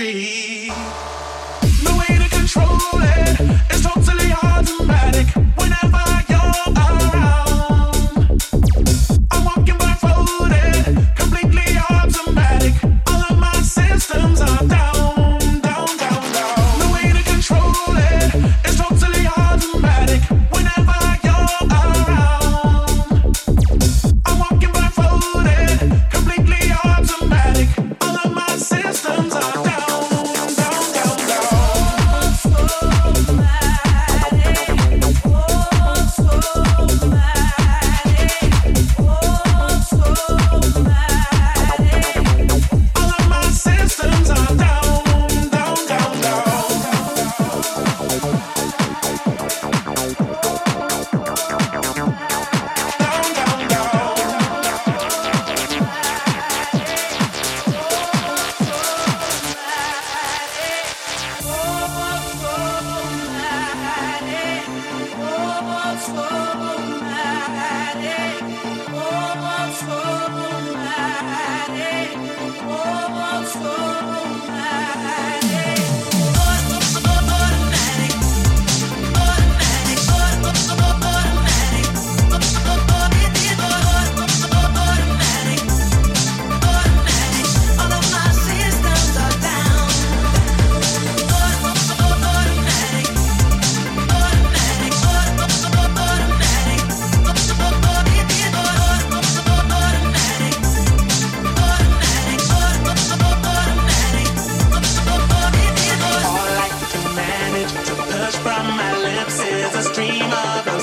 electric. The way to control it is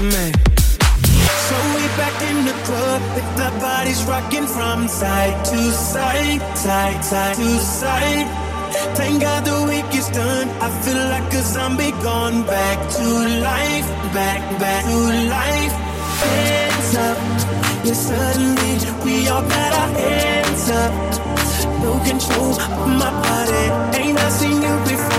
me. So we back in the club with the bodies rocking from side to side, side, side to side. Thank God the week is done. I feel like a zombie gone back to life, back, back to life. Hands up, yeah, suddenly we all got our hands up. No control of my body, ain't I seen you before?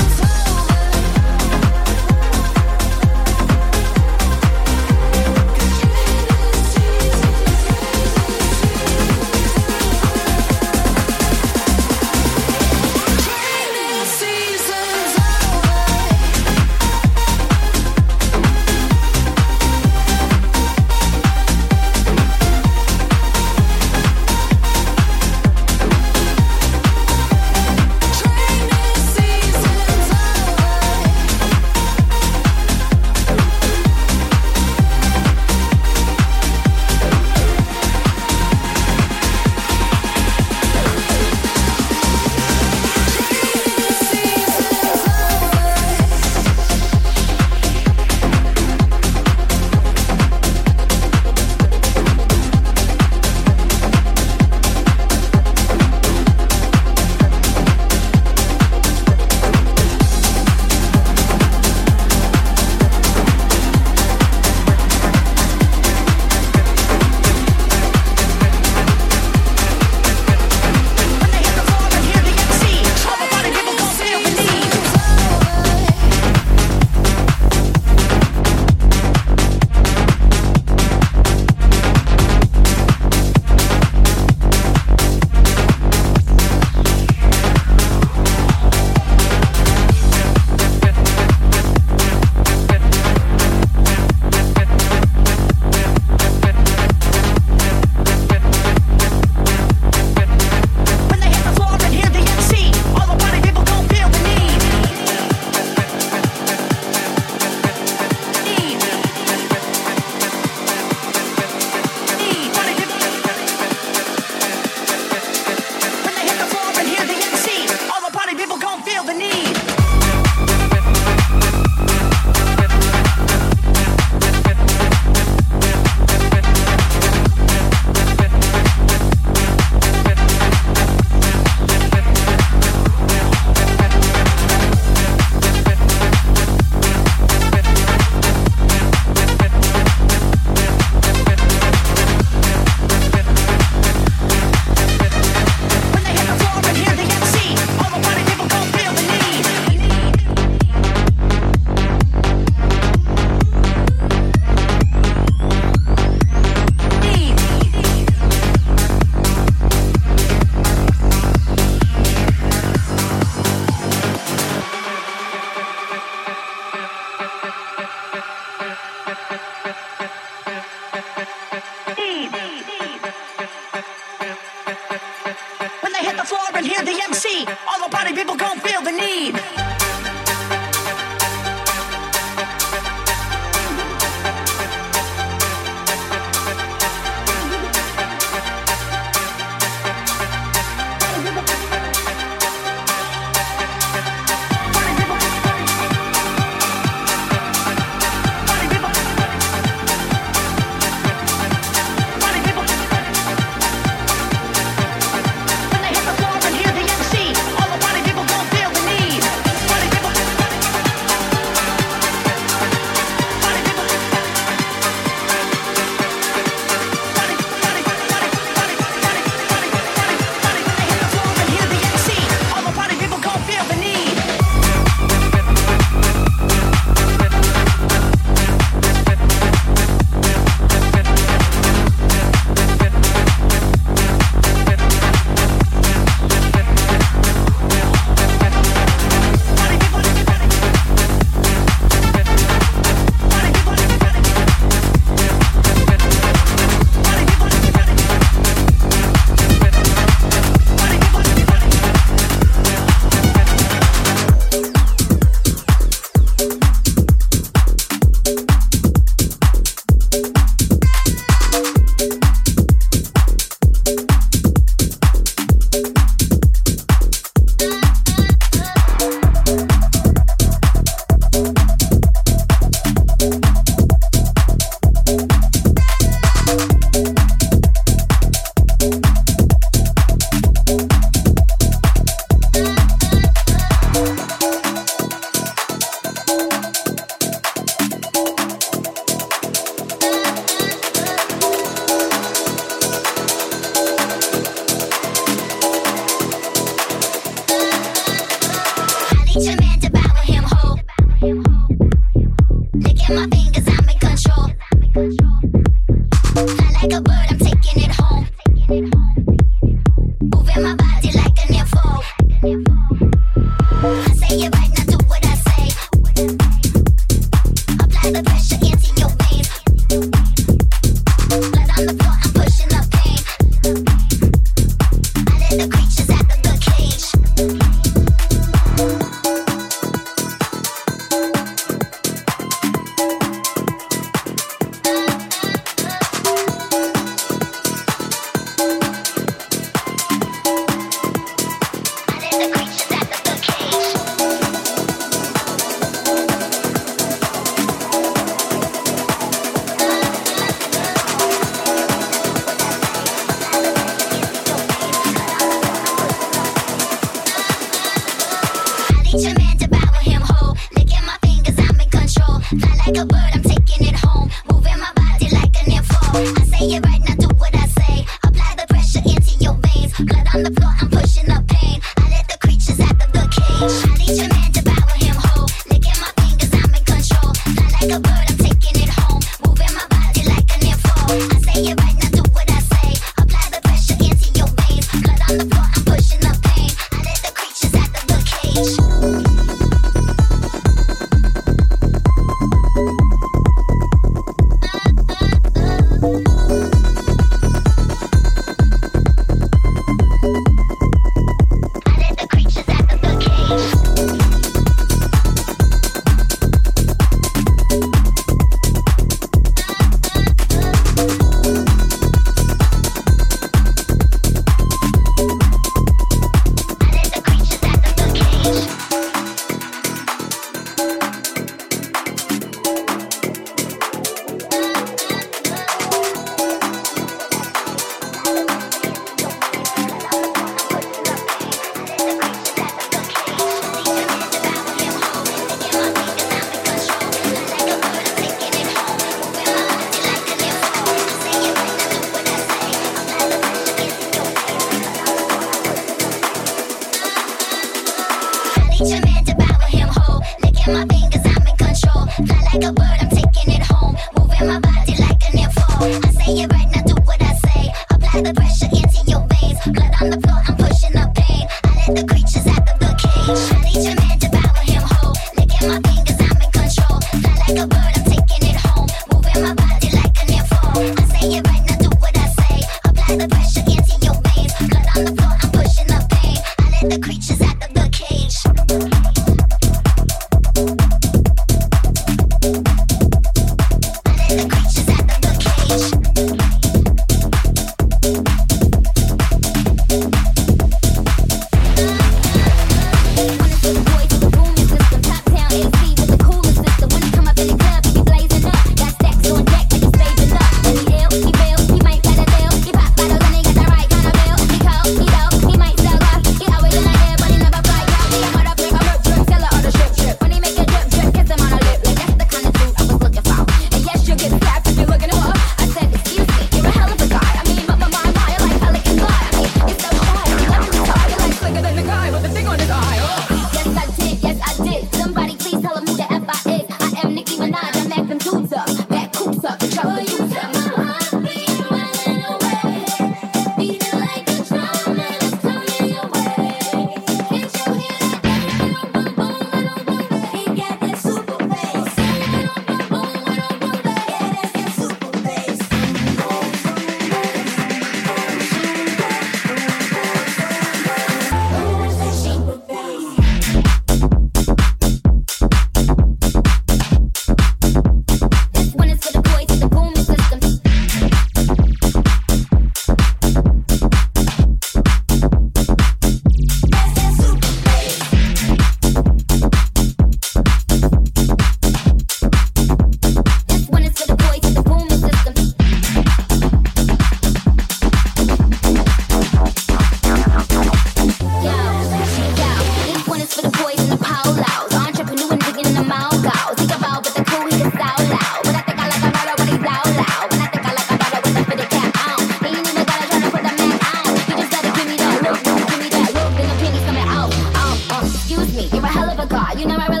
car. You know I really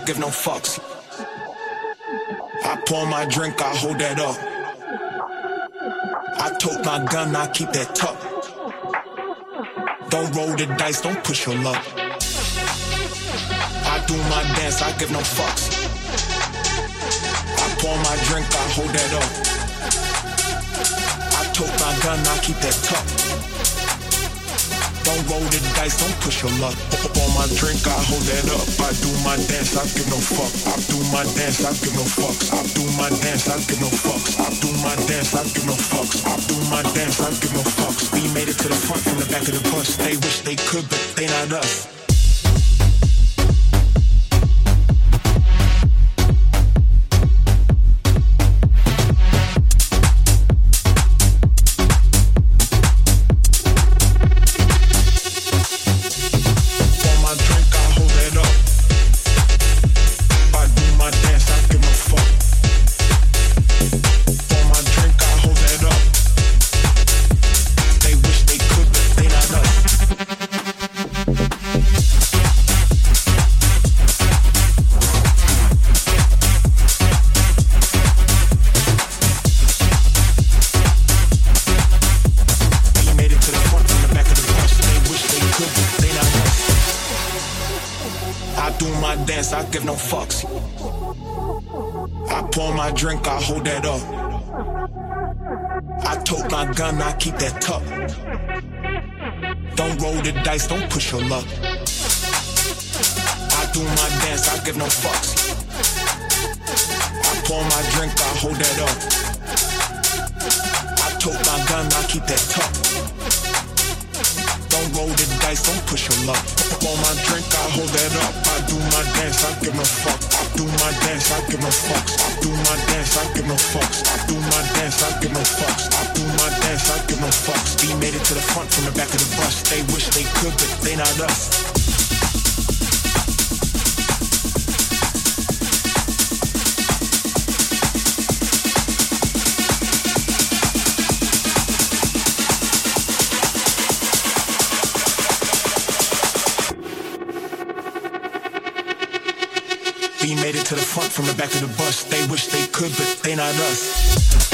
I give no fucks. I pour my drink, I hold that up. I tote my gun, I keep that tuck. Don't roll the dice, don't push your luck. I do my dance, I give no fucks. I pour my drink, I hold that up. I tote my gun, I keep that tuck. Don't roll the dice, don't push your luck. Up on my drink, I hold that up. I do my dance, I give no fuck. I do my dance, I give no fucks. I do my dance, I give no fucks. I do my dance, I give no fucks. I do my dance, I give no fucks. We made it to the front from the back of the bus. They wish they could, but they not us. Keep that tuck. Don't roll the dice, don't push your luck. I do my dance, I give no fucks. I pour my drink, I hold that up. I tote my gun, I keep that tuck. Don't roll the dice, don't push your luck. On my drink, I hold that up. I do my dance, I give no fuck. I do my dance, I give no fucks. Do my dance, I give no fucks. I do my dance, I give no fucks. I do my dance, I give no fucks. We made it to the front from the back of the bus. They wish they could, but they not us. To the front from the back of the bus. They wish they could, but they not us.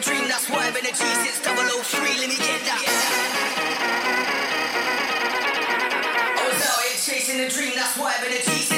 dream. That's why I've been a G since 003. Let me get that. Yeah. I was out here chasing a dream. That's why I've been a G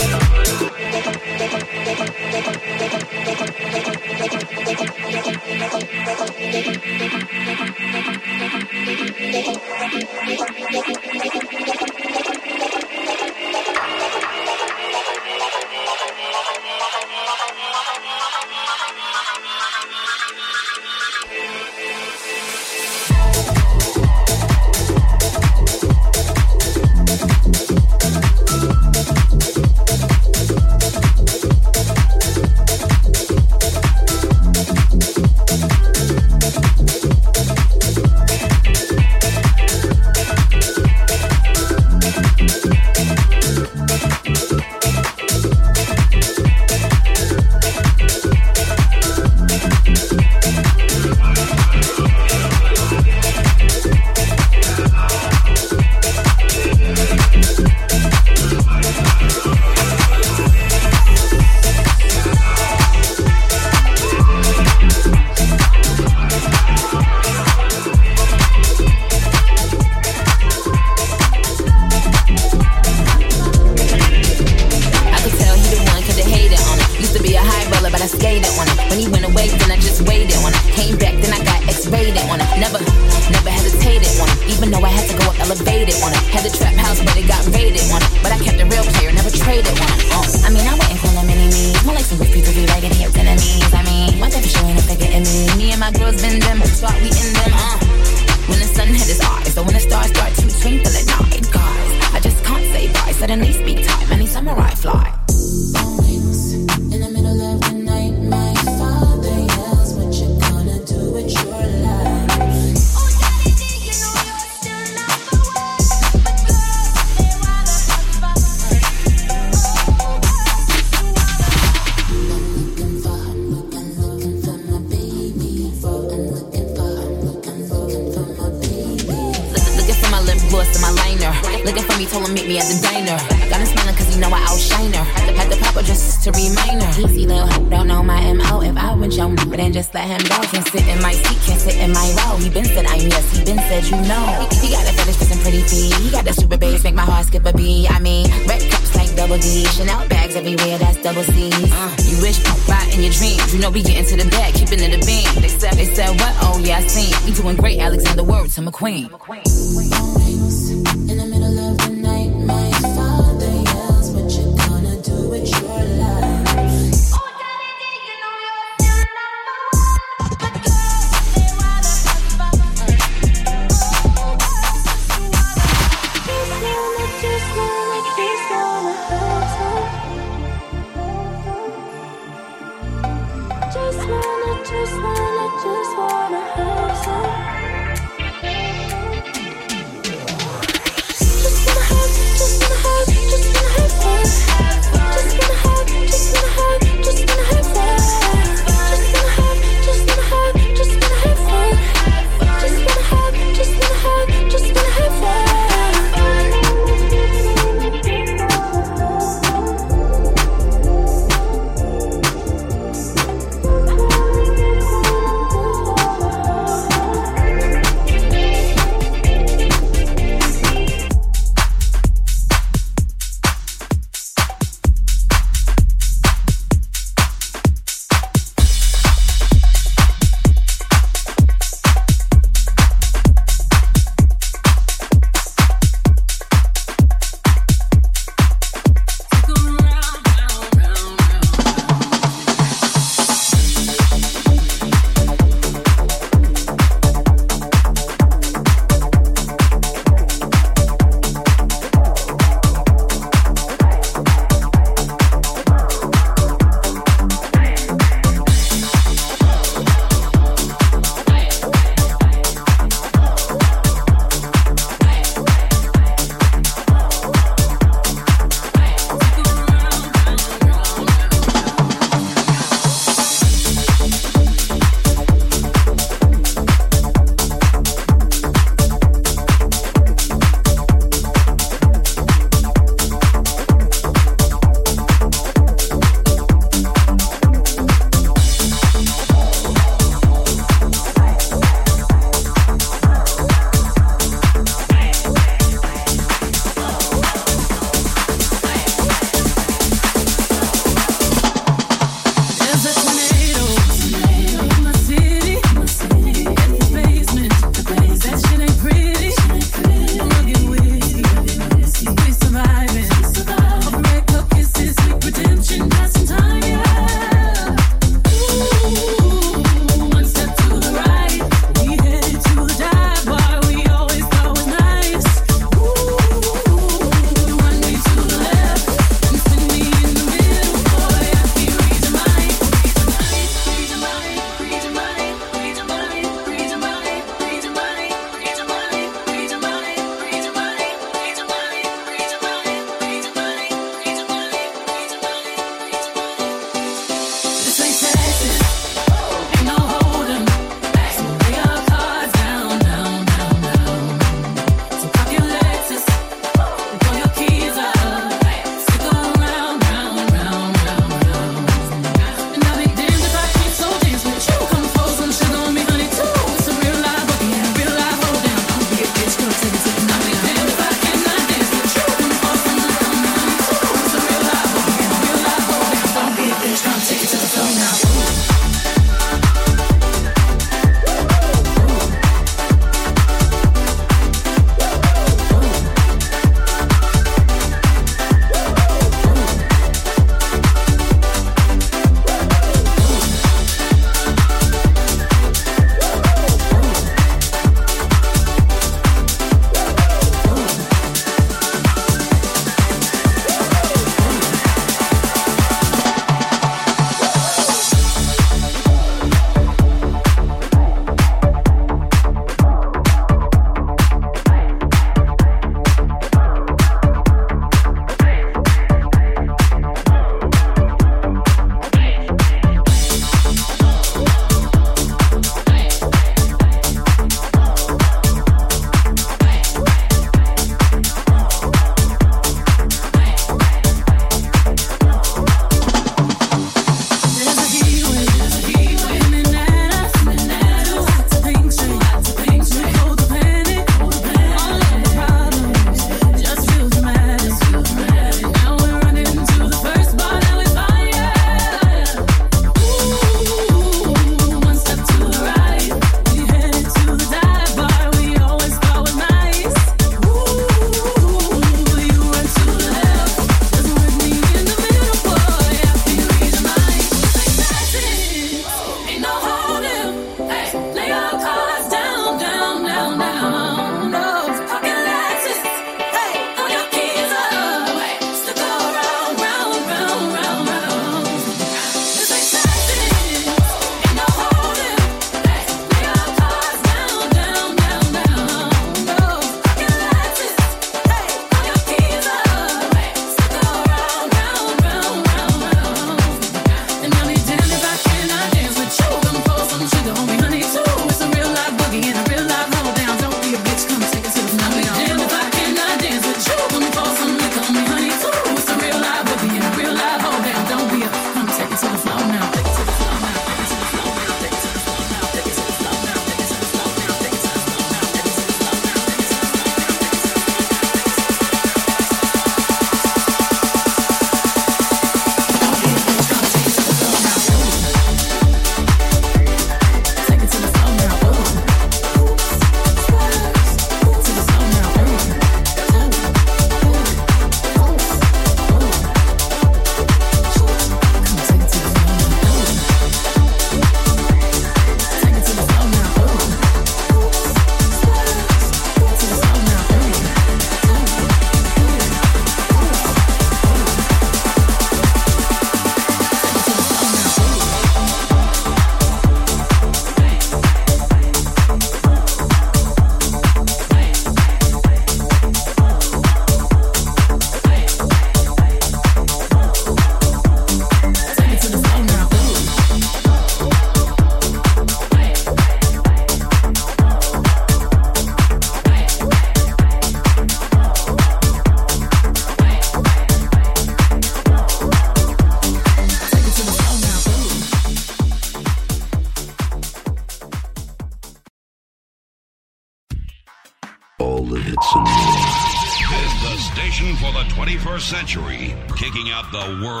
the world's